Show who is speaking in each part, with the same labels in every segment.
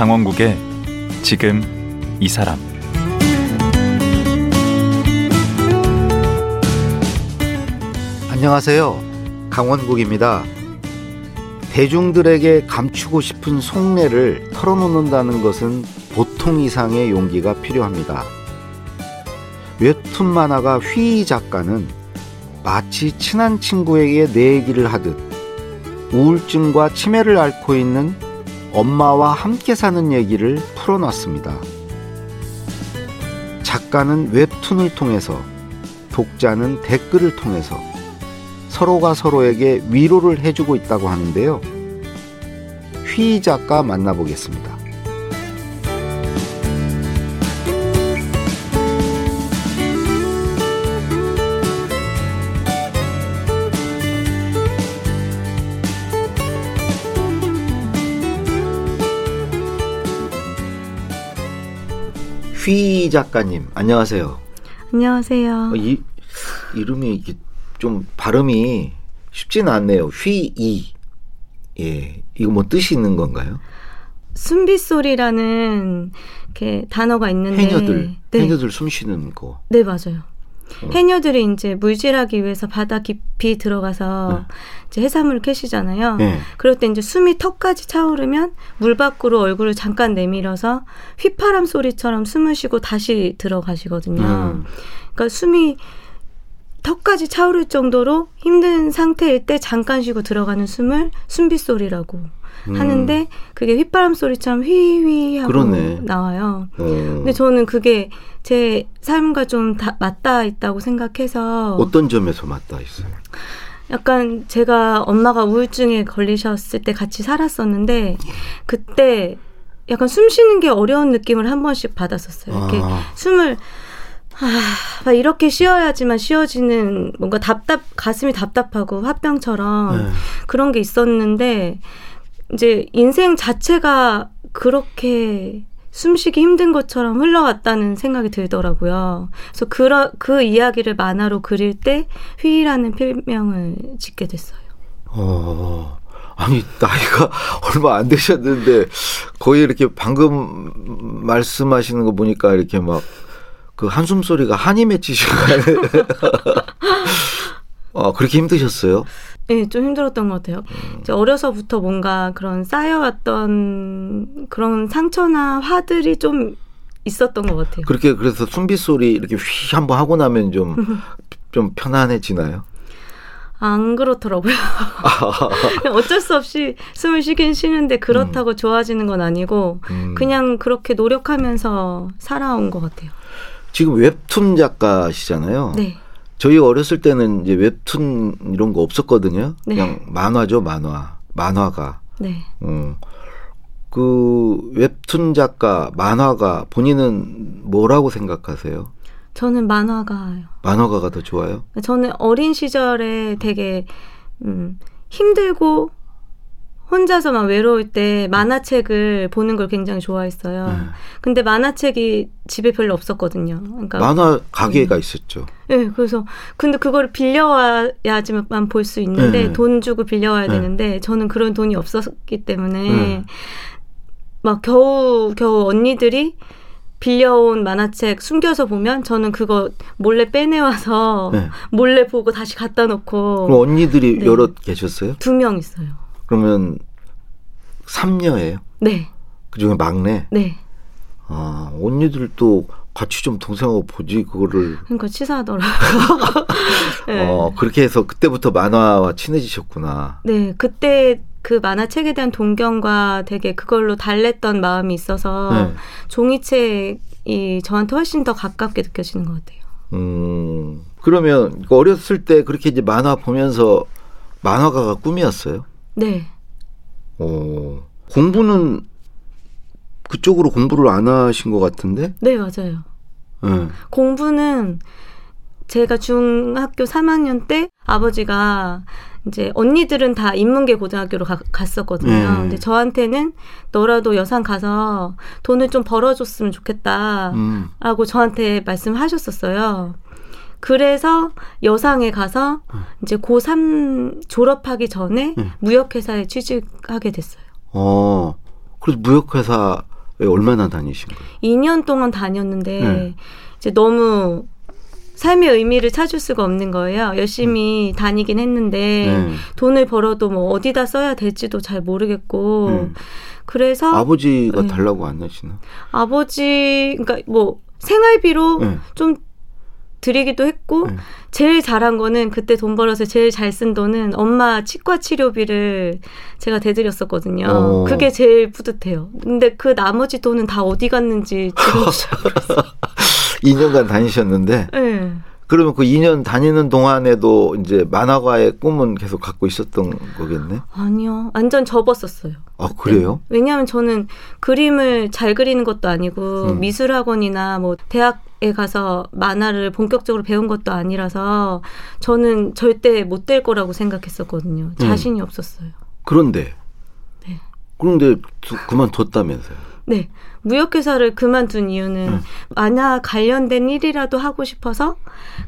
Speaker 1: 강원국의 지금 이 사람
Speaker 2: 안녕하세요. 강원국입니다. 대중들에게 감추고 싶은 속내를 털어놓는다는 것은 보통 이상의 용기가 필요합니다. 웹툰 만화가 휘 작가는 마치 친한 친구에게 내 얘기를 하듯 우울증과 치매를 앓고 있는 엄마와 함께 사는 얘기를 풀어놨습니다. 작가는 웹툰을 통해서, 독자는 댓글을 통해서 서로가 서로에게 위로를 해주고 있다고 하는데요. 휘 작가 만나보겠습니다. 휘 작가님, 안녕하세요.
Speaker 3: 안녕하세요.
Speaker 2: 어, 이 이름이 이게 좀 발음이 쉽지는 않네요. 휘이. 예. 이거 뭐 뜻이 있는 건가요?
Speaker 3: 숨빗소리라는 이렇게 단어가 있는데
Speaker 2: 해녀들,
Speaker 3: 네.
Speaker 2: 해녀들 숨 쉬는 거.
Speaker 3: 네, 맞아요.
Speaker 2: 어.
Speaker 3: 해녀들이 이제 물질하기 위해서 바다 깊이 들어가서
Speaker 2: 네.
Speaker 3: 이제 해산물을 캐시잖아요.
Speaker 2: 예.
Speaker 3: 그럴 때 이제 숨이 턱까지 차오르면 물 밖으로 얼굴을 잠깐 내밀어서 휘파람 소리처럼 숨을 쉬고 다시 들어가시거든요.
Speaker 2: 음.
Speaker 3: 그러니까 숨이 턱까지 차오를 정도로 힘든 상태일 때 잠깐 쉬고 들어가는 숨을 숨빗소리라고
Speaker 2: 음.
Speaker 3: 하는데 그게 휘바람 소리처럼 휘휘 하고
Speaker 2: 그러네.
Speaker 3: 나와요.
Speaker 2: 어.
Speaker 3: 근데 저는 그게 제 삶과 좀 다, 맞닿아 있다고 생각해서
Speaker 2: 어떤 점에서 맞닿아 있어요?
Speaker 3: 약간 제가 엄마가 우울증에 걸리셨을 때 같이 살았었는데 그때 약간 숨 쉬는 게 어려운 느낌을 한 번씩 받았었어요. 이렇게
Speaker 2: 아.
Speaker 3: 숨을 아, 막 이렇게 쉬어야지만 쉬어지는 뭔가 답답 가슴이 답답하고 화병처럼
Speaker 2: 네.
Speaker 3: 그런 게 있었는데 이제 인생 자체가 그렇게 숨쉬기 힘든 것처럼 흘러왔다는 생각이 들더라고요. 그래서 그러, 그 이야기를 만화로 그릴 때 휘라는 필명을 짓게 됐어요.
Speaker 2: 어. 아니 나이가 얼마 안 되셨는데 거의 이렇게 방금 말씀하시는 거 보니까 이렇게 막 그 한숨 소리가 한이 아니에요? 어, 그렇게 힘드셨어요?
Speaker 3: 네, 좀 힘들었던 것 같아요. 이제 어려서부터 뭔가 그런 쌓여왔던 그런 상처나 화들이 좀 있었던 것 같아요.
Speaker 2: 그렇게 그래서 숨비 소리 이렇게 휘 한번 하고 나면 좀 좀 편안해지나요?
Speaker 3: 안 그렇더라고요. 어쩔 수 없이 숨을 쉬긴 쉬는데 그렇다고 좋아지는 건 아니고
Speaker 2: 음.
Speaker 3: 그냥 그렇게 노력하면서 살아온 것 같아요.
Speaker 2: 지금 웹툰 작가시잖아요.
Speaker 3: 네.
Speaker 2: 저희 어렸을 때는 이제 웹툰 이런 거 없었거든요.
Speaker 3: 네.
Speaker 2: 그냥 만화죠, 만화. 만화가.
Speaker 3: 네.
Speaker 2: 음. 그 웹툰 작가, 만화가 본인은 뭐라고 생각하세요?
Speaker 3: 저는 만화가요.
Speaker 2: 만화가가 더 좋아요?
Speaker 3: 저는 어린 시절에 되게 음, 힘들고 혼자서 막 외로울 때 만화책을 보는 걸 굉장히 좋아했어요.
Speaker 2: 네.
Speaker 3: 근데 만화책이 집에 별로 없었거든요. 그러니까
Speaker 2: 만화 가게가 있었죠.
Speaker 3: 네, 그래서 근데 그걸 빌려와야지만 볼 수 있는데
Speaker 2: 네.
Speaker 3: 돈 주고 빌려와야
Speaker 2: 네.
Speaker 3: 되는데 저는 그런 돈이 없었기 때문에
Speaker 2: 네.
Speaker 3: 막 겨우 겨우 언니들이 빌려온 만화책 숨겨서 보면 저는 그거 몰래 빼내와서
Speaker 2: 네.
Speaker 3: 몰래 보고 다시 갖다 놓고
Speaker 2: 그럼 언니들이
Speaker 3: 네.
Speaker 2: 여럿 계셨어요?
Speaker 3: 두 명 있어요.
Speaker 2: 그러면 삼녀예요?
Speaker 3: 네,
Speaker 2: 그중에 막내?
Speaker 3: 네.
Speaker 2: 아, 언니들도 같이 좀 동생하고 보지 그거를
Speaker 3: 그러니까 치사하더라고요. 네.
Speaker 2: 어, 그렇게 해서 그때부터 만화와 친해지셨구나.
Speaker 3: 네, 그때 그 만화책에 대한 동경과 되게 그걸로 달랬던 마음이 있어서
Speaker 2: 네.
Speaker 3: 종이책이 저한테 훨씬 더 가깝게 느껴지는 것 같아요.
Speaker 2: 음. 그러면 어렸을 때 그렇게 이제 만화 보면서 만화가가 꿈이었어요?
Speaker 3: 네.
Speaker 2: 어. 공부는 그쪽으로 공부를 안 하신 것 같은데?
Speaker 3: 네, 맞아요.
Speaker 2: 네.
Speaker 3: 공부는 제가 중학교 3학년 때 아버지가 이제 언니들은 다 인문계 고등학교로 가- 갔었거든요.
Speaker 2: 네.
Speaker 3: 근데 저한테는 너라도 여산 가서 돈을 좀 벌어줬으면 좋겠다.
Speaker 2: 음.
Speaker 3: 라고 저한테 말씀하셨었어요. 그래서 여상에 가서 이제 고3 졸업하기 전에
Speaker 2: 음.
Speaker 3: 무역회사에 취직하게 됐어요.
Speaker 2: 어. 그래서 무역회사 예, 얼마나 다니신 거예요?
Speaker 3: 2년 동안 다녔는데
Speaker 2: 네.
Speaker 3: 이제 너무 삶의 의미를 찾을 수가 없는 거예요. 열심히 다니긴 했는데
Speaker 2: 네.
Speaker 3: 돈을 벌어도 뭐 어디다 써야 될지도 잘 모르겠고
Speaker 2: 음.
Speaker 3: 그래서
Speaker 2: 아버지가
Speaker 3: 네.
Speaker 2: 달라고 안 하시나?
Speaker 3: 아버지 그러니까 뭐 생활비로
Speaker 2: 네.
Speaker 3: 좀 드리기도 했고
Speaker 2: 네.
Speaker 3: 제일 잘한 거는 그때 돈 벌어서 제일 잘 쓴 돈은 엄마 치과 치료비를 제가 대드렸었거든요.
Speaker 2: 어.
Speaker 3: 그게 제일 뿌듯해요. 근데 그 나머지 돈은 다 어디 갔는지 모르겠어요.
Speaker 2: 2년간 다니셨는데
Speaker 3: 네.
Speaker 2: 그러면 그 2년 다니는 동안에도 이제 만화가의 꿈은 계속 갖고 있었던 거겠네.
Speaker 3: 아니요. 완전 접었었어요.
Speaker 2: 아 그래요?
Speaker 3: 왜냐하면 저는 그림을 잘 그리는 것도 아니고
Speaker 2: 음.
Speaker 3: 미술학원이나 뭐 대학 에 가서 만화를 본격적으로 배운 것도 아니라서 저는 절대 못 될 거라고 생각했었거든요. 자신이 없었어요.
Speaker 2: 그런데
Speaker 3: 네.
Speaker 2: 그런데 두- 그만뒀다면서요?
Speaker 3: 네. 무역회사를 그만둔 이유는
Speaker 2: 음.
Speaker 3: 만화 관련된 일이라도 하고 싶어서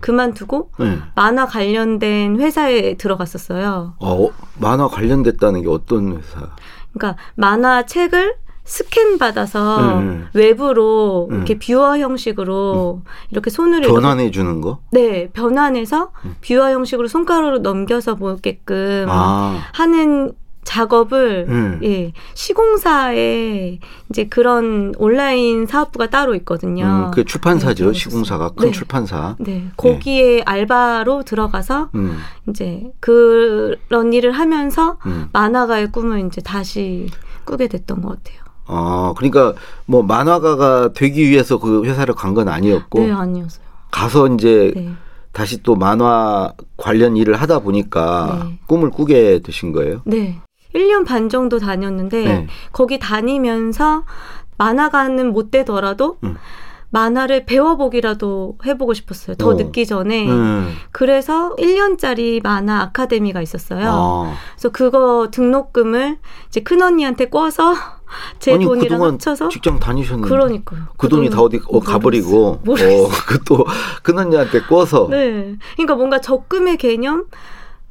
Speaker 3: 그만두고
Speaker 2: 네.
Speaker 3: 만화 관련된 회사에 들어갔었어요.
Speaker 2: 어, 만화 관련됐다는 게 어떤 회사?
Speaker 3: 그러니까 만화 책을 스캔 받아서
Speaker 2: 음.
Speaker 3: 외부로
Speaker 2: 음.
Speaker 3: 이렇게 viewer 형식으로 이렇게 손으로
Speaker 2: 변환해 주는 거?
Speaker 3: 네 변환해서
Speaker 2: 음.
Speaker 3: viewer 형식으로 손가락으로 넘겨서 보게끔
Speaker 2: 아,
Speaker 3: 하는 작업을
Speaker 2: 음.
Speaker 3: 예 시공사에 이제 그런 온라인 사업부가 따로 있거든요.
Speaker 2: 음, 그 출판사죠.
Speaker 3: 네,
Speaker 2: 시공사가 큰
Speaker 3: 네.
Speaker 2: 출판사.
Speaker 3: 네 거기에 알바로 들어가서
Speaker 2: 음,
Speaker 3: 이제 그런 일을 하면서
Speaker 2: 음.
Speaker 3: 만화가의 꿈을 이제 다시 꾸게 됐던 것 같아요.
Speaker 2: 아, 그러니까 뭐 만화가가 되기 위해서 그 회사를 간 건 아니었고
Speaker 3: 네 아니었어요.
Speaker 2: 가서 이제
Speaker 3: 네.
Speaker 2: 다시 또 만화 관련 일을 하다 보니까
Speaker 3: 네.
Speaker 2: 꿈을 꾸게 되신 거예요.
Speaker 3: 네. 1년 반 정도 다녔는데
Speaker 2: 네.
Speaker 3: 거기 다니면서 만화가는 못 되더라도
Speaker 2: 음.
Speaker 3: 만화를 배워보기라도 해보고 싶었어요. 더
Speaker 2: 어.
Speaker 3: 늦기 전에.
Speaker 2: 음.
Speaker 3: 그래서 1년짜리 만화 아카데미가 있었어요.
Speaker 2: 아,
Speaker 3: 그래서 그거 등록금을 이제 큰언니한테 꿔서 제
Speaker 2: 아니
Speaker 3: 돈이랑
Speaker 2: 그동안
Speaker 3: 합쳐서
Speaker 2: 직장 다니셨는데
Speaker 3: 그러니까요.
Speaker 2: 그 돈이 다 어디 어, 가버리고
Speaker 3: 모르겠어요.
Speaker 2: 어, 그또 큰언니한테 꿔서
Speaker 3: 네. 그러니까 뭔가 적금의 개념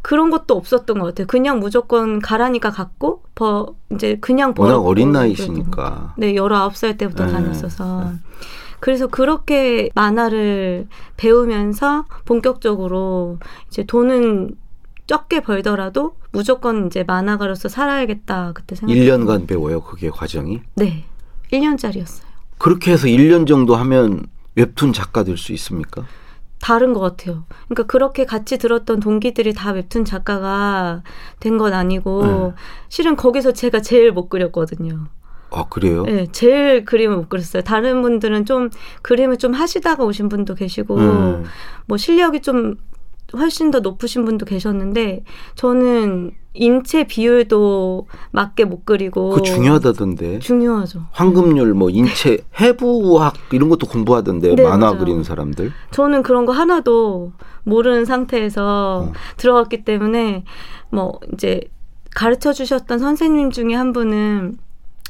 Speaker 3: 그런 것도 없었던 것 같아요. 그냥 무조건 가라니까 갔고, 버, 이제 그냥
Speaker 2: 워낙
Speaker 3: 벌었고
Speaker 2: 어린 나이시니까.
Speaker 3: 네, 19살 때부터
Speaker 2: 네.
Speaker 3: 다녔어서. 그래서 그렇게 만화를 배우면서 본격적으로 이제 돈은 적게 벌더라도 무조건 이제 만화가로서 살아야겠다 그때 생각.
Speaker 2: 1년간 배워요, 그게 과정이.
Speaker 3: 네. 1년짜리였어요.
Speaker 2: 그렇게 해서 1년 정도 하면 웹툰 작가 될 수 있습니까?
Speaker 3: 다른 것 같아요. 그러니까 그렇게 같이 들었던 동기들이 다 웹툰 작가가 된 건 아니고
Speaker 2: 네.
Speaker 3: 실은 거기서 제가 제일 못 그렸거든요.
Speaker 2: 아, 그래요?
Speaker 3: 네, 제일 그림을 못 그렸어요. 다른 분들은 좀 그림을 좀 하시다가 오신 분도 계시고
Speaker 2: 음.
Speaker 3: 뭐 실력이 좀 훨씬 더 높으신 분도 계셨는데 저는 인체 비율도 맞게 못 그리고
Speaker 2: 그거 중요하다던데.
Speaker 3: 중요하죠.
Speaker 2: 황금률, 뭐 인체 해부학 이런 것도 공부하던데
Speaker 3: 네,
Speaker 2: 만화
Speaker 3: 맞아요.
Speaker 2: 그리는 사람들.
Speaker 3: 저는 그런 거 하나도 모르는 상태에서
Speaker 2: 어.
Speaker 3: 들어갔기 때문에 뭐 이제 가르쳐 주셨던 선생님 중에 한 분은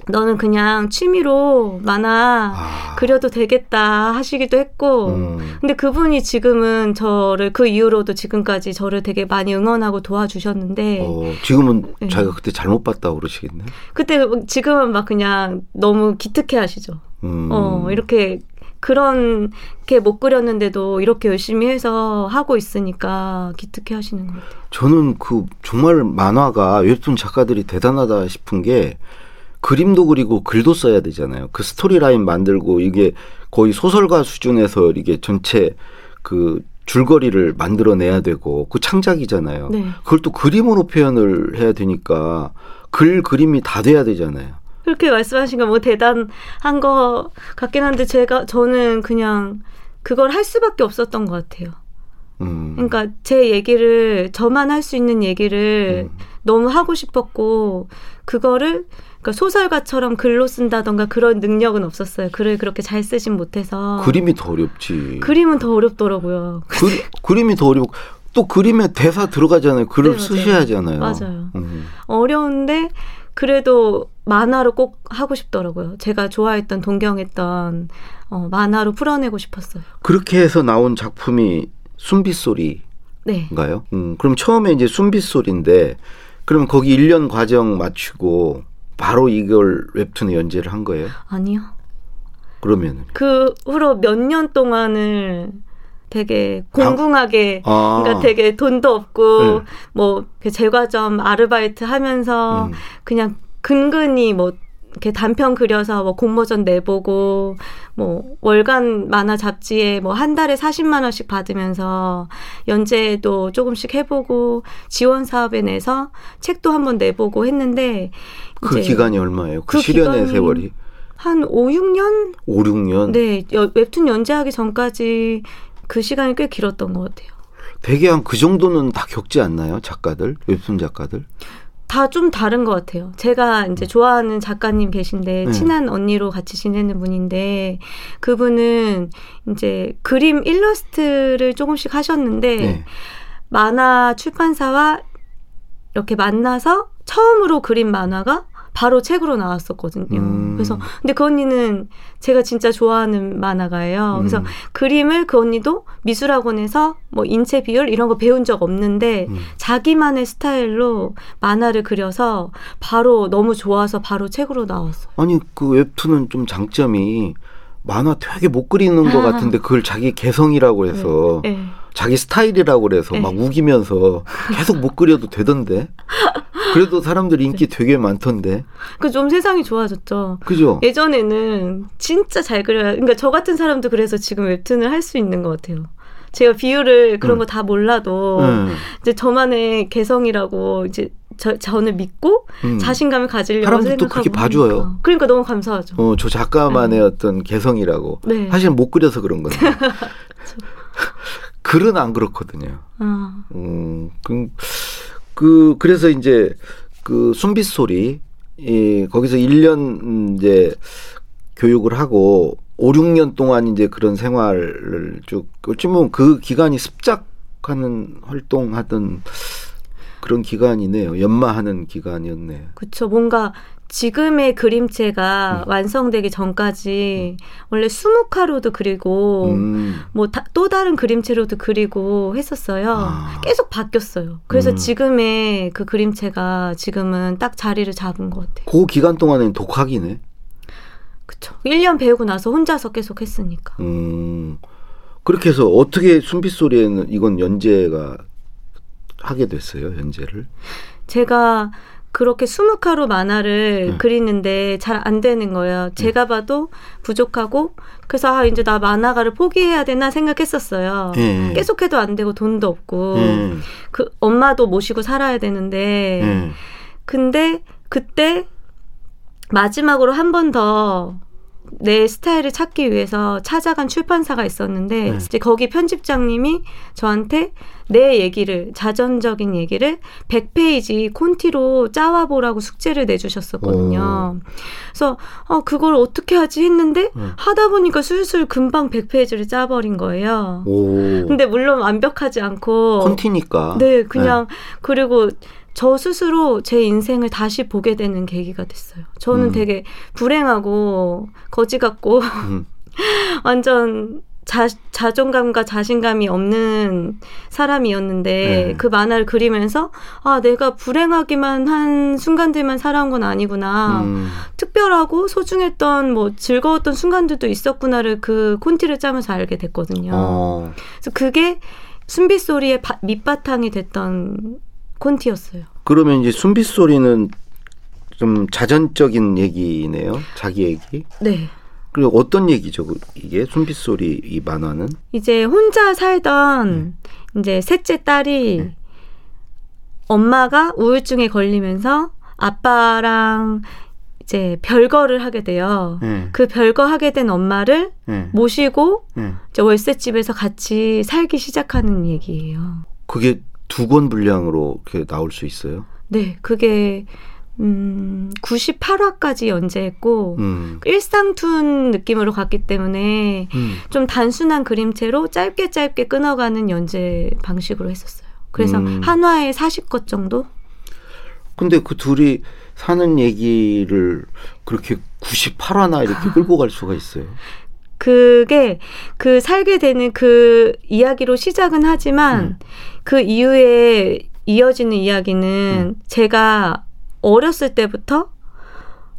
Speaker 3: 너는 그냥 취미로 만화
Speaker 2: 아,
Speaker 3: 그려도 되겠다 하시기도 했고
Speaker 2: 음.
Speaker 3: 근데 그분이 지금은 저를 그 이후로도 지금까지 저를 되게 많이 응원하고 도와주셨는데
Speaker 2: 어, 지금은
Speaker 3: 네.
Speaker 2: 자기가 그때 잘못 봤다고 그러시겠네.
Speaker 3: 그때 지금은 막 그냥 너무 기특해 하시죠.
Speaker 2: 음.
Speaker 3: 어, 이렇게 그런 게 못 그렸는데도 이렇게 열심히 해서 하고 있으니까 기특해 하시는 것 같아요.
Speaker 2: 저는 그 정말 만화가 웹툰 작가들이 대단하다 싶은 게 그림도 그리고 글도 써야 되잖아요. 그 스토리 라인 만들고 이게 거의 소설가 수준에서 이게 전체 그 줄거리를 만들어내야 되고 그 창작이잖아요.
Speaker 3: 네.
Speaker 2: 그걸 또 그림으로 표현을 해야 되니까 글 그림이 다 돼야 되잖아요.
Speaker 3: 그렇게 말씀하신 건 뭐 대단한 거 같긴 한데 제가 저는 그냥 그걸 할 수밖에 없었던 것 같아요.
Speaker 2: 음.
Speaker 3: 그러니까 제 얘기를 저만 할 수 있는 얘기를
Speaker 2: 음.
Speaker 3: 너무 하고 싶었고 그거를 그러니까 소설가처럼 글로 쓴다던가 그런 능력은 없었어요. 글을 그렇게 잘 쓰진 못해서
Speaker 2: 그림이 더 어렵지.
Speaker 3: 그림은 더 어렵더라고요.
Speaker 2: 그, 그림이 더 어렵고 또 그림에 대사 들어가잖아요. 글을
Speaker 3: 네.
Speaker 2: 쓰셔야 하잖아요.
Speaker 3: 맞아요.
Speaker 2: 음.
Speaker 3: 어려운데 그래도 만화로 꼭 하고 싶더라고요. 제가 좋아했던 동경했던 어, 만화로 풀어내고 싶었어요.
Speaker 2: 그렇게 해서 나온 작품이 순빗소리인가요?
Speaker 3: 네.
Speaker 2: 음, 그럼 처음에 이제 순빗소리인데 그럼 거기 1년 과정 마치고 바로 이걸 웹툰에 연재를 한 거예요?
Speaker 3: 아니요.
Speaker 2: 그러면
Speaker 3: 그 후로 몇 년 동안을 되게 공공하게
Speaker 2: 아.
Speaker 3: 그러니까 되게 돈도 없고
Speaker 2: 네.
Speaker 3: 뭐그 제과점 아르바이트 하면서
Speaker 2: 음.
Speaker 3: 그냥 근근히 뭐 이렇게 단편 그려서 뭐 공모전 내보고 뭐 월간 만화 잡지에 뭐 한 달에 40만 원씩 받으면서 연재도 조금씩 해보고 지원 사업에 내서 책도 한번 내보고 했는데
Speaker 2: 그 기간이 얼마예요? 그,
Speaker 3: 그
Speaker 2: 실현의 세월이
Speaker 3: 한 5, 6년
Speaker 2: 5, 6년.
Speaker 3: 네 여- 웹툰 연재하기 전까지 그 시간이 꽤 길었던 것 같아요.
Speaker 2: 되게 한그 정도는 다 겪지 않나요? 작가들 웹툰 작가들.
Speaker 3: 다 좀 다른 것 같아요. 제가 이제 좋아하는 작가님 계신데
Speaker 2: 네.
Speaker 3: 친한 언니로 같이 지내는 분인데 그분은 이제 그림 일러스트를 조금씩 하셨는데
Speaker 2: 네.
Speaker 3: 만화 출판사와 이렇게 만나서 처음으로 그린 만화가 바로 책으로 나왔었거든요.
Speaker 2: 음.
Speaker 3: 그래서 근데 그 언니는 제가 진짜 좋아하는 만화가예요. 그래서
Speaker 2: 음.
Speaker 3: 그림을 그 언니도 미술학원에서 뭐 인체 비율 이런 거 배운 적 없는데
Speaker 2: 음.
Speaker 3: 자기만의 스타일로 만화를 그려서 바로 너무 좋아서 바로 책으로 나왔어요.
Speaker 2: 아니 그 웹툰은 좀 장점이 만화 되게 못 그리는 것
Speaker 3: 아.
Speaker 2: 같은데 그걸 자기 개성이라고 해서
Speaker 3: 네.
Speaker 2: 자기 스타일이라고 그래서
Speaker 3: 네.
Speaker 2: 막 우기면서 계속 못 그려도 되던데. 그래도 사람들이 인기
Speaker 3: 네.
Speaker 2: 되게 많던데.
Speaker 3: 그 좀 세상이 좋아졌죠.
Speaker 2: 그죠?
Speaker 3: 예전에는 진짜 잘 그려요. 그러니까 저 같은 사람도 그래서 지금 웹툰을 할 수 있는 것 같아요. 제가 비율을 그런
Speaker 2: 음.
Speaker 3: 거다 몰라도
Speaker 2: 응.
Speaker 3: 이제 저만의 개성이라고 이제 저, 저는 믿고
Speaker 2: 음.
Speaker 3: 자신감을 가지려고
Speaker 2: 사람들도
Speaker 3: 생각하고
Speaker 2: 그렇게 봐줘요.
Speaker 3: 하니까. 그러니까 너무 감사하죠.
Speaker 2: 어, 저 작가만의 어떤 개성이라고.
Speaker 3: 네.
Speaker 2: 사실 못 그려서 그런 건데. 글은 안 그렇거든요.
Speaker 3: 아,
Speaker 2: 음, 그, 그, 그래서 이제 그 순빛 소리, 이, 거기서 1년 이제 교육을 하고 5, 6년 동안 이제 그런 생활을 쭉, 어찌 보면 그 기간이 습작하는 활동하던 그런 기간이네요. 연마하는 기간이었네요.
Speaker 3: 그쵸. 뭔가 지금의 그림체가
Speaker 2: 음.
Speaker 3: 완성되기 전까지 원래 수묵화로도 그리고
Speaker 2: 음,
Speaker 3: 뭐또 다른 그림체로도 그리고 했었어요.
Speaker 2: 아.
Speaker 3: 계속 바뀌었어요. 그래서
Speaker 2: 음.
Speaker 3: 지금의 그 그림체가 지금은 딱 자리를 잡은 것 같아요.
Speaker 2: 그 기간 동안에는 독학이네.
Speaker 3: 그쵸. 1년 배우고 나서 혼자서 계속 했으니까.
Speaker 2: 음, 그렇게 해서 어떻게 순빛 소리에는 이건 연재가 하게 됐어요, 연재를.
Speaker 3: 제가 그렇게 수묵화로 만화를
Speaker 2: 네.
Speaker 3: 그리는데 잘 안 되는 거예요. 제가 봐도 부족하고 그래서 아 이제 나 만화가를 포기해야 되나 생각했었어요.
Speaker 2: 예.
Speaker 3: 계속해도 안 되고 돈도 없고
Speaker 2: 예.
Speaker 3: 그 엄마도 모시고 살아야 되는데
Speaker 2: 예.
Speaker 3: 근데 그때 마지막으로 한 번 더 내 스타일을 찾기 위해서 찾아간 출판사가 있었는데
Speaker 2: 네.
Speaker 3: 이제 거기 편집장님이 저한테 내 얘기를 자전적인 얘기를 100페이지 콘티로 짜와 보라고 숙제를 내주셨었거든요. 그래서 어 그걸 어떻게 하지 했는데
Speaker 2: 음.
Speaker 3: 하다 보니까 술술 금방 100페이지를 짜버린 거예요.
Speaker 2: 오.
Speaker 3: 근데 물론 완벽하지 않고
Speaker 2: 콘티니까.
Speaker 3: 네, 그냥 그리고 저 스스로 제 인생을 다시 보게 되는 계기가 됐어요. 저는
Speaker 2: 음.
Speaker 3: 되게 불행하고 거지 같고
Speaker 2: 음.
Speaker 3: 완전 자, 자존감과 자신감이 없는 사람이었는데
Speaker 2: 네.
Speaker 3: 그 만화를 그리면서 아 내가 불행하기만 한 순간들만 살아온 건 아니구나
Speaker 2: 음.
Speaker 3: 특별하고 소중했던 뭐 즐거웠던 순간들도 있었구나를 그 콘티를 짜면서 알게 됐거든요.
Speaker 2: 어.
Speaker 3: 그래서 그게 순빛 소리의 바- 밑바탕이 됐던 콘티였어요.
Speaker 2: 그러면 이제 순빛 소리는 좀 자전적인 얘기네요. 자기 얘기.
Speaker 3: 네.
Speaker 2: 그리고 어떤 얘기죠? 그- 이게 순빛 소리 이 만화는?
Speaker 3: 이제 혼자 살던 이제 셋째 딸이
Speaker 2: 네.
Speaker 3: 엄마가 우울증에 걸리면서 아빠랑 이제 별거를 하게 돼요.
Speaker 2: 예.
Speaker 3: 그 별거 하게 된 엄마를
Speaker 2: 예.
Speaker 3: 모시고
Speaker 2: 예.
Speaker 3: 이제 월세집에서 같이 살기 시작하는 얘기예요.
Speaker 2: 그게 두 권 분량으로 이렇게 나올 수 있어요.
Speaker 3: 네, 그게 음 98화까지 연재했고
Speaker 2: 음.
Speaker 3: 일상툰 느낌으로 갔기 때문에
Speaker 2: 음.
Speaker 3: 좀 단순한 그림체로 짧게 짧게 끊어가는 연재 방식으로 했었어요. 그래서
Speaker 2: 음.
Speaker 3: 한 화에 40것 정도?
Speaker 2: 근데 그 둘이 사는 얘기를 그렇게 98화나 이렇게 끌고 갈 수가 있어요.
Speaker 3: 그게 그 살게 되는 그 이야기로 시작은 하지만
Speaker 2: 음.
Speaker 3: 그 이후에 이어지는 이야기는 제가 어렸을 때부터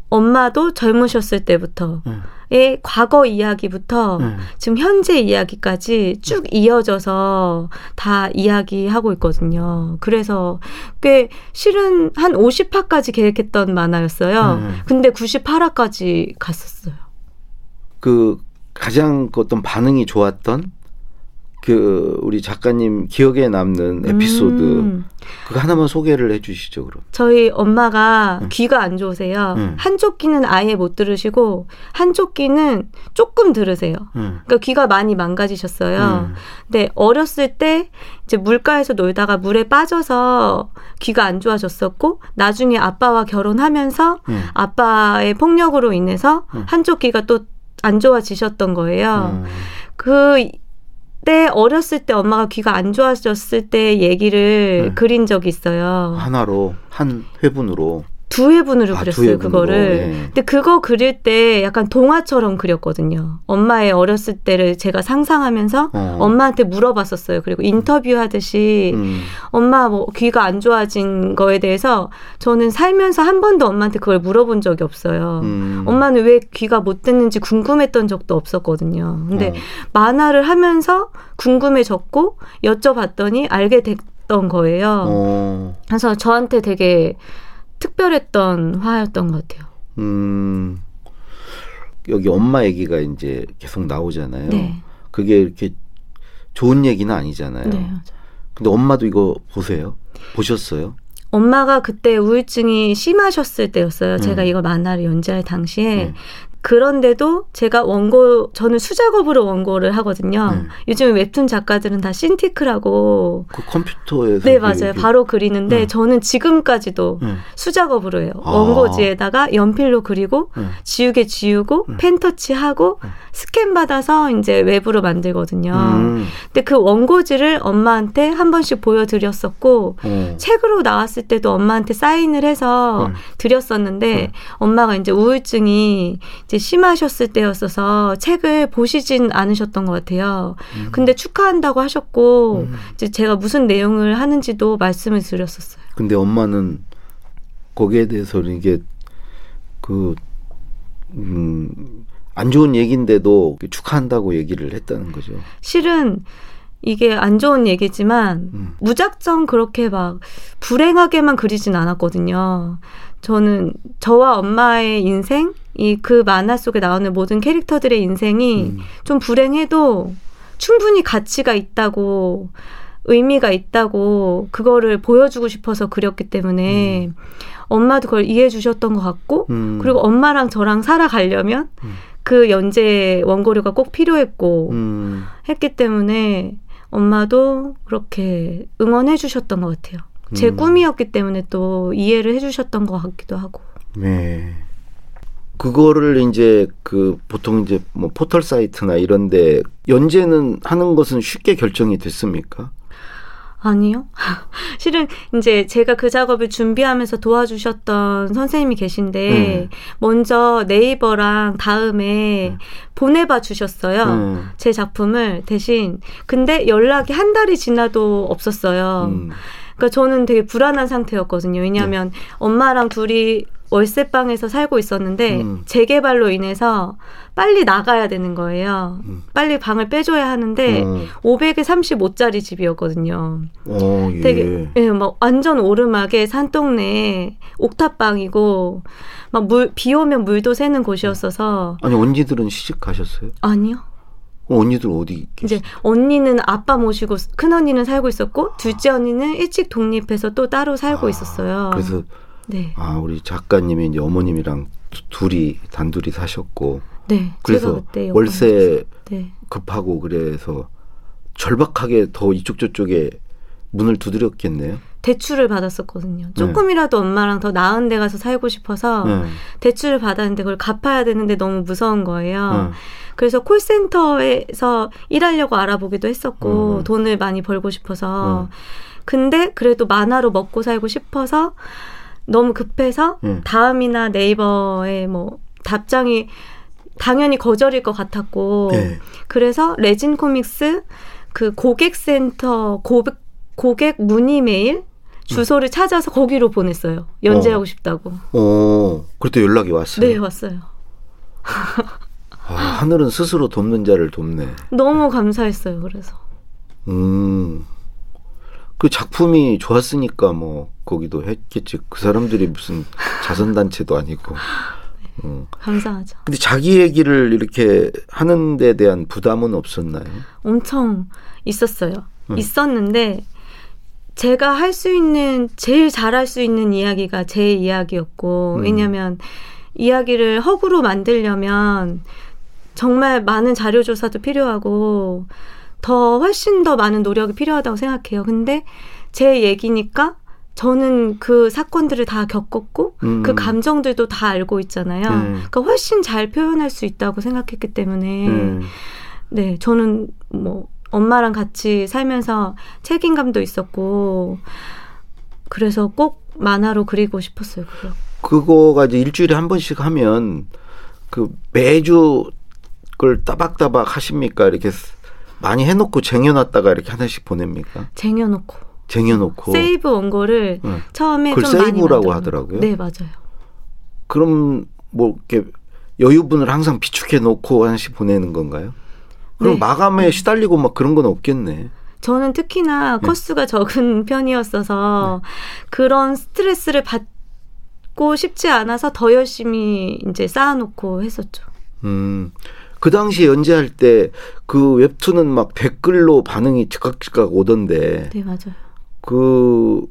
Speaker 3: 엄마도 젊으셨을 때부터
Speaker 2: 네.
Speaker 3: 의 과거 이야기부터
Speaker 2: 네.
Speaker 3: 지금 현재 이야기까지 쭉 이어져서 다 이야기하고 있거든요. 그래서 꽤 실은 한 50화까지 계획했던 만화였어요.
Speaker 2: 네.
Speaker 3: 근데 98화까지 갔었어요.
Speaker 2: 그 가장 그 어떤 반응이 좋았던 그 우리 작가님 기억에 남는 에피소드
Speaker 3: 음,
Speaker 2: 그거 하나만 소개를 해주시죠 그럼.
Speaker 3: 저희 엄마가
Speaker 2: 음.
Speaker 3: 귀가 안 좋으세요.
Speaker 2: 음.
Speaker 3: 한쪽 귀는 아예 못 들으시고 한쪽 귀는 조금 들으세요.
Speaker 2: 응.
Speaker 3: 그러니까 귀가 많이 망가지셨어요.
Speaker 2: 음.
Speaker 3: 근데 어렸을 때 이제 물가에서 놀다가 물에 빠져서 귀가 안 좋아졌었고 나중에 아빠와 결혼하면서
Speaker 2: 응.
Speaker 3: 아빠의 폭력으로 인해서
Speaker 2: 음.
Speaker 3: 한쪽 귀가 또 안 좋아지셨던 거예요.
Speaker 2: 음.
Speaker 3: 그때 어렸을 때 엄마가 귀가 안 좋아졌을 때 얘기를
Speaker 2: 네.
Speaker 3: 그린 적이 있어요.
Speaker 2: 하나로 한 회분으로
Speaker 3: 두 회분으로
Speaker 2: 아, 두
Speaker 3: 그렸어요,
Speaker 2: 회분으로,
Speaker 3: 그거를.
Speaker 2: 예.
Speaker 3: 근데 그거 그릴 때 약간 동화처럼 그렸거든요. 엄마의 어렸을 때를 제가 상상하면서
Speaker 2: 어.
Speaker 3: 엄마한테 물어봤었어요. 그리고 인터뷰 하듯이
Speaker 2: 음.
Speaker 3: 엄마 뭐 귀가 안 좋아진 거에 대해서 저는 살면서 한 번도 엄마한테 그걸 물어본 적이 없어요.
Speaker 2: 음.
Speaker 3: 엄마는 왜 귀가 못 듣는지 궁금했던 적도 없었거든요. 근데
Speaker 2: 어.
Speaker 3: 만화를 하면서 궁금해졌고 여쭤봤더니 알게 됐던 거예요.
Speaker 2: 어.
Speaker 3: 그래서 저한테 되게 특별했던 화였던 것 같아요.
Speaker 2: 음. 여기 엄마 얘기가 이제 계속 나오잖아요.
Speaker 3: 네.
Speaker 2: 그게 이렇게 좋은 얘기는 아니잖아요.
Speaker 3: 네. 맞아요.
Speaker 2: 근데 엄마도 이거 보세요. 보셨어요?
Speaker 3: 엄마가 그때 우울증이 심하셨을 때였어요. 제가
Speaker 2: 음.
Speaker 3: 이걸 만화를 연재할 당시에.
Speaker 2: 네.
Speaker 3: 그런데도 제가 원고, 저는 수작업으로 원고를 하거든요.
Speaker 2: 네.
Speaker 3: 요즘에 웹툰 작가들은 다 신티크라고.
Speaker 2: 그 컴퓨터에서
Speaker 3: 네,
Speaker 2: 이렇게-
Speaker 3: 맞아요. 바로 그리는데
Speaker 2: 네.
Speaker 3: 저는 지금까지도
Speaker 2: 네.
Speaker 3: 수작업으로 해요.
Speaker 2: 아.
Speaker 3: 원고지에다가 연필로 그리고
Speaker 2: 네.
Speaker 3: 지우개 지우고
Speaker 2: 네.
Speaker 3: 펜터치하고
Speaker 2: 네.
Speaker 3: 스캔 받아서 이제 웹으로 만들거든요.
Speaker 2: 음.
Speaker 3: 근데 그 원고지를 엄마한테 한 번씩 보여드렸었고
Speaker 2: 어.
Speaker 3: 책으로 나왔을 때도 엄마한테 사인을 해서
Speaker 2: 음.
Speaker 3: 드렸었는데
Speaker 2: 음.
Speaker 3: 엄마가 이제 우울증이 이제 심하셨을 때였어서 책을 보시진 않으셨던 것 같아요.
Speaker 2: 음.
Speaker 3: 근데 축하한다고 하셨고
Speaker 2: 음.
Speaker 3: 이제 제가 무슨 내용을 하는지도 말씀을 드렸었어요.
Speaker 2: 근데 엄마는 거기에 대해서 이게 그, 음, 안 좋은 얘기인데도 축하한다고 얘기를 했다는 거죠.
Speaker 3: 실은 이게 안 좋은 얘기지만
Speaker 2: 음.
Speaker 3: 무작정 그렇게 막 불행하게만 그리진 않았거든요. 저는 저와 엄마의 인생, 이 그 만화 속에 나오는 모든 캐릭터들의 인생이
Speaker 2: 음.
Speaker 3: 좀 불행해도 충분히 가치가 있다고 의미가 있다고 그거를 보여주고 싶어서 그렸기 때문에 엄마도 그걸 이해해 주셨던 것 같고
Speaker 2: 음.
Speaker 3: 그리고 엄마랑 저랑 살아가려면
Speaker 2: 음.
Speaker 3: 그 연재 원고료가 꼭 필요했고
Speaker 2: 음.
Speaker 3: 했기 때문에 엄마도 그렇게 응원해 주셨던 것 같아요. 제
Speaker 2: 음.
Speaker 3: 꿈이었기 때문에 또 이해를 해 주셨던 것 같기도 하고.
Speaker 2: 네. 그거를 이제 그 보통 이제 뭐 포털 사이트나 이런데 연재는 하는 것은 쉽게 결정이 됐습니까?
Speaker 3: 아니요. 실은 이제 제가 그 작업을 준비하면서 도와주셨던 선생님이 계신데
Speaker 2: 음.
Speaker 3: 먼저 네이버랑 다음에 보내봐 주셨어요.
Speaker 2: 음.
Speaker 3: 제 작품을 대신 근데 연락이 한 달이 지나도 없었어요.
Speaker 2: 음.
Speaker 3: 그러니까 저는 되게 불안한 상태였거든요. 왜냐하면 엄마랑 둘이 월세방에서 살고 있었는데
Speaker 2: 음.
Speaker 3: 재개발로 인해서 빨리 나가야 되는 거예요.
Speaker 2: 음.
Speaker 3: 빨리 방을 빼줘야 하는데
Speaker 2: 어,
Speaker 3: 535짜리 집이었거든요.
Speaker 2: 어, 예.
Speaker 3: 되게 예, 막 완전 오르막에 산동네 옥탑방이고 막 물 비 오면 물도 새는 곳이었어서
Speaker 2: 아니 언니들은 시집 가셨어요?
Speaker 3: 아니요.
Speaker 2: 어, 언니들 어디 계시?
Speaker 3: 이제 언니는 아빠 모시고 큰 언니는 살고 있었고 둘째 언니는 일찍 독립해서 또 따로 살고
Speaker 2: 아,
Speaker 3: 있었어요.
Speaker 2: 그래서
Speaker 3: 네,
Speaker 2: 아 우리 작가님이 이제 어머님이랑 두- 둘이 단둘이 사셨고
Speaker 3: 네.
Speaker 2: 그래서 월세
Speaker 3: 네.
Speaker 2: 급하고 그래서 절박하게 더 이쪽 저쪽에 문을 두드렸겠네요.
Speaker 3: 대출을 받았었거든요. 조금이라도 엄마랑 더 나은 데 가서 살고 싶어서
Speaker 2: 네.
Speaker 3: 대출을 받았는데 그걸 갚아야 되는데 너무 무서운 거예요.
Speaker 2: 네.
Speaker 3: 그래서 콜센터에서 일하려고 알아보기도 했었고
Speaker 2: 음.
Speaker 3: 돈을 많이 벌고 싶어서
Speaker 2: 음.
Speaker 3: 근데 그래도 만화로 먹고 살고 싶어서 너무 급해서
Speaker 2: 음.
Speaker 3: 다음이나 네이버에 뭐 답장이 당연히 거절일 것 같았고
Speaker 2: 네.
Speaker 3: 그래서 레진 코믹스 그 고객센터 고객 고객 문의 메일 주소를 찾아서 거기로 보냈어요. 연재하고 싶다고.
Speaker 2: 어, 그때 연락이 왔어요.
Speaker 3: 네, 왔어요.
Speaker 2: 아, 하늘은 스스로 돕는 자를 돕네.
Speaker 3: 너무 감사했어요. 그래서.
Speaker 2: 음. 그 작품이 좋았으니까 뭐 거기도 했겠지. 그 사람들이 무슨 자선단체도 아니고. 음.
Speaker 3: 감사하죠.
Speaker 2: 근데 자기 얘기를 이렇게 하는 데 대한 부담은 없었나요?
Speaker 3: 엄청 있었어요.
Speaker 2: 음.
Speaker 3: 있었는데 제가 할 수 있는 제일 잘할 수 있는 이야기가 제 이야기였고
Speaker 2: 음.
Speaker 3: 왜냐하면 이야기를 허구로 만들려면 정말 많은 자료 조사도 필요하고 더 훨씬 더 많은 노력이 필요하다고 생각해요. 근데 제 얘기니까 저는 그 사건들을 다 겪었고
Speaker 2: 음.
Speaker 3: 그 감정들도 다 알고 있잖아요.
Speaker 2: 음.
Speaker 3: 그러니까 훨씬 잘 표현할 수 있다고 생각했기 때문에
Speaker 2: 음.
Speaker 3: 네, 저는 뭐 엄마랑 같이 살면서 책임감도 있었고 그래서 꼭 만화로 그리고 싶었어요. 그거.
Speaker 2: 그거가 이제 일주일에 한 번씩 하면 그 매주 그걸 따박따박 하십니까? 이렇게 많이 해놓고 쟁여놨다가 이렇게 하나씩 보냅니까?
Speaker 3: 쟁여놓고
Speaker 2: 쟁여놓고.
Speaker 3: 세이브 원고를
Speaker 2: 응.
Speaker 3: 처음에
Speaker 2: 그걸 세이브라고. 하더라고요.
Speaker 3: 네, 맞아요.
Speaker 2: 그럼 뭐 이렇게 여유분을 항상 비축해 놓고 하나씩 보내는 건가요? 그럼
Speaker 3: 네.
Speaker 2: 마감에 시달리고 막 그런 건 없겠네.
Speaker 3: 저는 특히나
Speaker 2: 네.
Speaker 3: 코스가 적은 편이었어서 그런 스트레스를 받고 싶지 않아서 더 열심히 이제 쌓아놓고 했었죠.
Speaker 2: 음. 그 당시 연재할 때 그 웹툰은 막 댓글로 반응이 즉각즉각 오던데
Speaker 3: 네, 맞아요.
Speaker 2: 그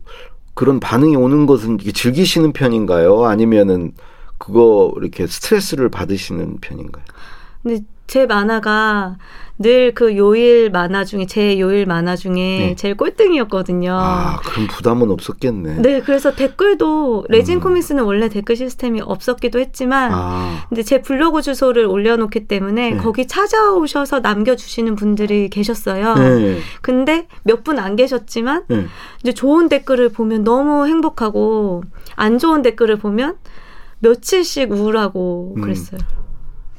Speaker 2: 그런 반응이 오는 것은 즐기시는 편인가요? 아니면은 그거 이렇게 스트레스를 받으시는 편인가요?
Speaker 3: 근데 제 만화가 늘 그 요일 만화 중에 제 요일 만화 중에
Speaker 2: 네.
Speaker 3: 제일 꼴등이었거든요.
Speaker 2: 아, 그럼 부담은 없었겠네.
Speaker 3: 네, 그래서 댓글도 레진
Speaker 2: 음.
Speaker 3: 코믹스는 원래 댓글 시스템이 없었기도 했지만
Speaker 2: 아,
Speaker 3: 근데 제 블로그 주소를 올려놓기 때문에
Speaker 2: 네.
Speaker 3: 거기 찾아오셔서 남겨주시는 분들이 계셨어요.
Speaker 2: 네.
Speaker 3: 근데 몇 분 안 계셨지만
Speaker 2: 네.
Speaker 3: 이제 좋은 댓글을 보면 너무 행복하고 안 좋은 댓글을 보면 며칠씩 우울하고
Speaker 2: 음.
Speaker 3: 그랬어요.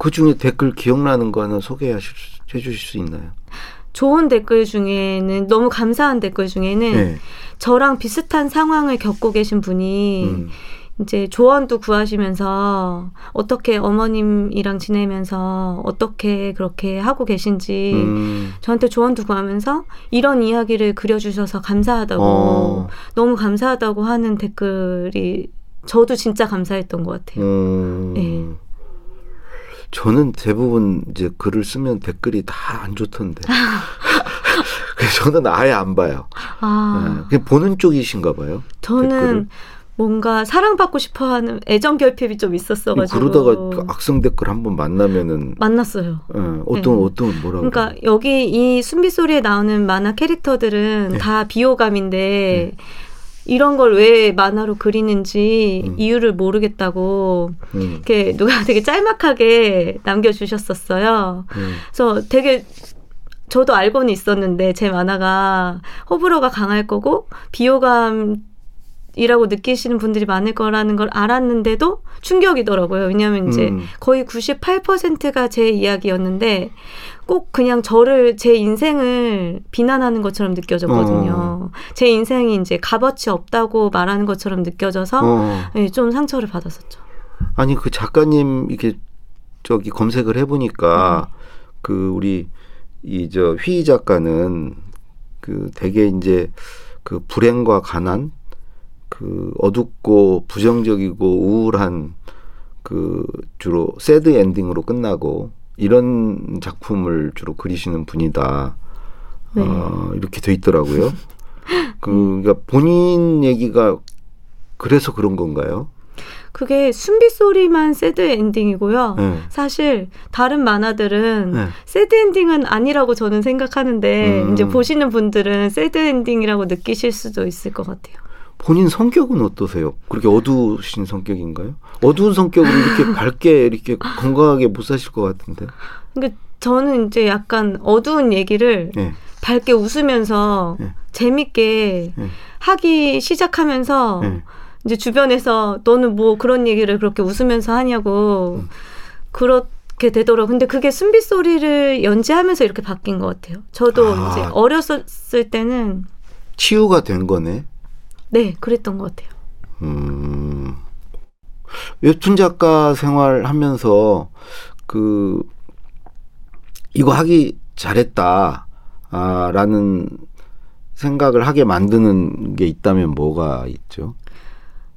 Speaker 2: 그 중에 댓글 기억나는 거 하나 소개해 주실 수 있나요?
Speaker 3: 좋은 댓글 중에는 너무 감사한 댓글 중에는
Speaker 2: 네.
Speaker 3: 저랑 비슷한 상황을 겪고 계신 분이
Speaker 2: 음.
Speaker 3: 이제 조언도 구하시면서 어떻게 어머님이랑 지내면서 어떻게 그렇게 하고 계신지
Speaker 2: 음.
Speaker 3: 저한테 조언도 구하면서 이런 이야기를 그려주셔서 감사하다고
Speaker 2: 어.
Speaker 3: 너무 감사하다고 하는 댓글이 저도 진짜 감사했던 것 같아요.
Speaker 2: 음.
Speaker 3: 네.
Speaker 2: 저는 대부분 이제 글을 쓰면 댓글이 다 안 좋던데. 그래서 저는 아예 안 봐요.
Speaker 3: 아,
Speaker 2: 네. 보는 쪽이신가 봐요.
Speaker 3: 저는
Speaker 2: 댓글을.
Speaker 3: 뭔가 사랑받고 싶어하는 애정 결핍이 좀 있었어가지고
Speaker 2: 그러다가 그 악성 댓글 한 번 만나면은
Speaker 3: 만났어요.
Speaker 2: 예, 어떤
Speaker 3: 네.
Speaker 2: 어떤 뭐라고
Speaker 3: 그러니까 여기 이 순비 소리에 나오는 만화 캐릭터들은
Speaker 2: 네.
Speaker 3: 다 비호감인데 이런 걸 왜 만화로 그리는지
Speaker 2: 음.
Speaker 3: 이유를 모르겠다고
Speaker 2: 음,
Speaker 3: 이렇게 누가 되게 짤막하게 남겨주셨었어요.
Speaker 2: 음,
Speaker 3: 그래서 되게 저도 알고는 있었는데 제 만화가 호불호가 강할 거고 비호감 이라고 느끼시는 분들이 많을 거라는 걸 알았는데도 충격이더라고요. 왜냐하면 이제
Speaker 2: 음.
Speaker 3: 거의 98%가 제 이야기였는데 꼭 그냥 저를 제 인생을 비난하는 것처럼 느껴졌거든요. 제 인생이 이제 값어치 없다고 말하는 것처럼 느껴져서
Speaker 2: 어.
Speaker 3: 네, 좀 상처를 받았었죠.
Speaker 2: 아니 그 작가님 이렇게 저기 검색을 해보니까
Speaker 3: 네.
Speaker 2: 그 우리 이 저 휘희 작가는 그 되게 이제 그 불행과 가난 그 어둡고 부정적이고 우울한 그 주로 새드 엔딩으로 끝나고 이런 작품을 주로 그리시는 분이다.
Speaker 3: 네.
Speaker 2: 어, 이렇게 돼 있더라고요. 그 그러니까 본인 얘기가 그래서 그런 건가요?
Speaker 3: 그게 숨비소리만 sad ending이고요.
Speaker 2: 네.
Speaker 3: 사실 다른 만화들은
Speaker 2: 네.
Speaker 3: sad ending은 아니라고 저는 생각하는데
Speaker 2: 음.
Speaker 3: 이제 보시는 분들은 sad ending이라고 느끼실 수도 있을 것 같아요.
Speaker 2: 본인 성격은 어떠세요? 그렇게 어두우신 성격인가요? 어두운 성격으로 이렇게 밝게 이렇게 건강하게 못 사실 것 같은데.
Speaker 3: 그러니까 저는 이제 약간 어두운 얘기를
Speaker 2: 예.
Speaker 3: 밝게 웃으면서
Speaker 2: 네.
Speaker 3: 재밌게
Speaker 2: 네.
Speaker 3: 하기 시작하면서
Speaker 2: 예.
Speaker 3: 이제 주변에서 너는 뭐 그런 얘기를 그렇게 웃으면서 하냐고
Speaker 2: 음.
Speaker 3: 그렇게 되더라고. 근데 그게 순비 소리를 연재하면서 이렇게 바뀐 것 같아요. 저도
Speaker 2: 아.
Speaker 3: 이제 어렸을 때는
Speaker 2: 치유가 된 거네.
Speaker 3: 네, 그랬던 것 같아요.
Speaker 2: 음, 웹툰 작가 생활하면서 그 이거 하기 잘했다. 아, 라는 생각을 하게 만드는 게 있다면 뭐가 있죠?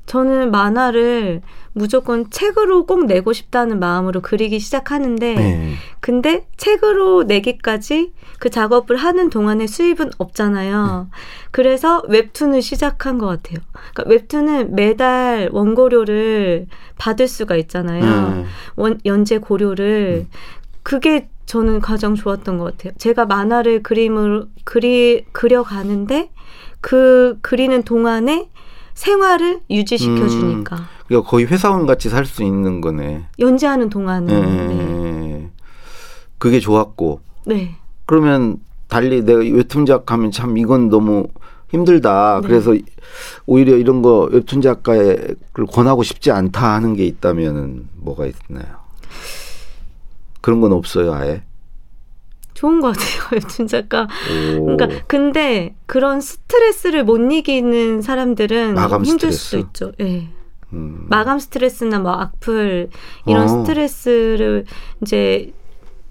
Speaker 3: 저는 만화를 무조건 책으로 꼭 내고 싶다는 마음으로 그리기 시작하는데,
Speaker 2: 네.
Speaker 3: 근데 책으로 내기까지 그 작업을 하는 동안에 수입은 없잖아요. 그래서 웹툰을 시작한 것 같아요. 그러니까 웹툰은 매달 원고료를 받을 수가 있잖아요.
Speaker 2: 네.
Speaker 3: 원, 연재 고료를. 그게 저는 가장 좋았던 것 같아요. 제가 만화를 그림을 그리 그려가는데 그 그리는 동안에 생활을 유지시켜
Speaker 2: 음.
Speaker 3: 주니까
Speaker 2: 그러니까 거의 회사원 같이 살 수 있는 거네.
Speaker 3: 연재하는 동안은 네.
Speaker 2: 네. 그게 좋았고
Speaker 3: 네.
Speaker 2: 그러면 달리 내가 웹툰 작가하면 참 이건 너무 힘들다.
Speaker 3: 네.
Speaker 2: 그래서 오히려 이런 거 웹툰 작가를 권하고 싶지 않다 하는 게 있다면은 뭐가 있나요? 그런 건 없어요, 아예.
Speaker 3: 좋은 것 같아요. 웹툰 작가.
Speaker 2: 오.
Speaker 3: 그러니까 근데 그런 스트레스를 못 이기는 사람들은
Speaker 2: 마감
Speaker 3: 힘들
Speaker 2: 스트레스.
Speaker 3: 수도 있죠. 예.
Speaker 2: 음.
Speaker 3: 마감 스트레스나 뭐 악플 이런
Speaker 2: 어.
Speaker 3: 스트레스를 이제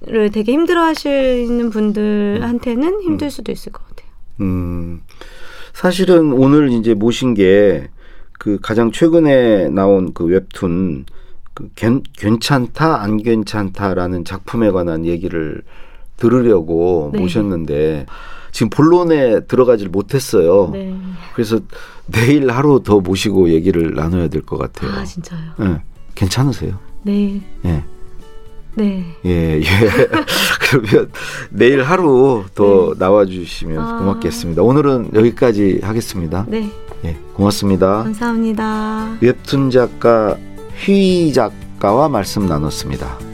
Speaker 3: 를 되게 힘들어 하시는 분들한테는 힘들 수도 있을 것 같아요.
Speaker 2: 음, 사실은 오늘 이제 모신 게 그 가장 최근에 나온 그 웹툰 그 괜, 괜찮다 안 괜찮다라는 작품에 관한 얘기를 들으려고
Speaker 3: 네.
Speaker 2: 모셨는데 지금 본론에 들어가질 못했어요.
Speaker 3: 네.
Speaker 2: 그래서 내일 하루 더 모시고 얘기를 나눠야 될 것 같아요.
Speaker 3: 아 진짜요.
Speaker 2: 예, 괜찮으세요?
Speaker 3: 네.
Speaker 2: 예.
Speaker 3: 네.
Speaker 2: 예, 예. 그러면 내일 하루 더
Speaker 3: 네.
Speaker 2: 나와주시면
Speaker 3: 아.
Speaker 2: 고맙겠습니다. 오늘은 여기까지 하겠습니다.
Speaker 3: 네.
Speaker 2: 예, 고맙습니다.
Speaker 3: 감사합니다.
Speaker 2: 웹툰 작가 휘 작가와 말씀 나눴습니다.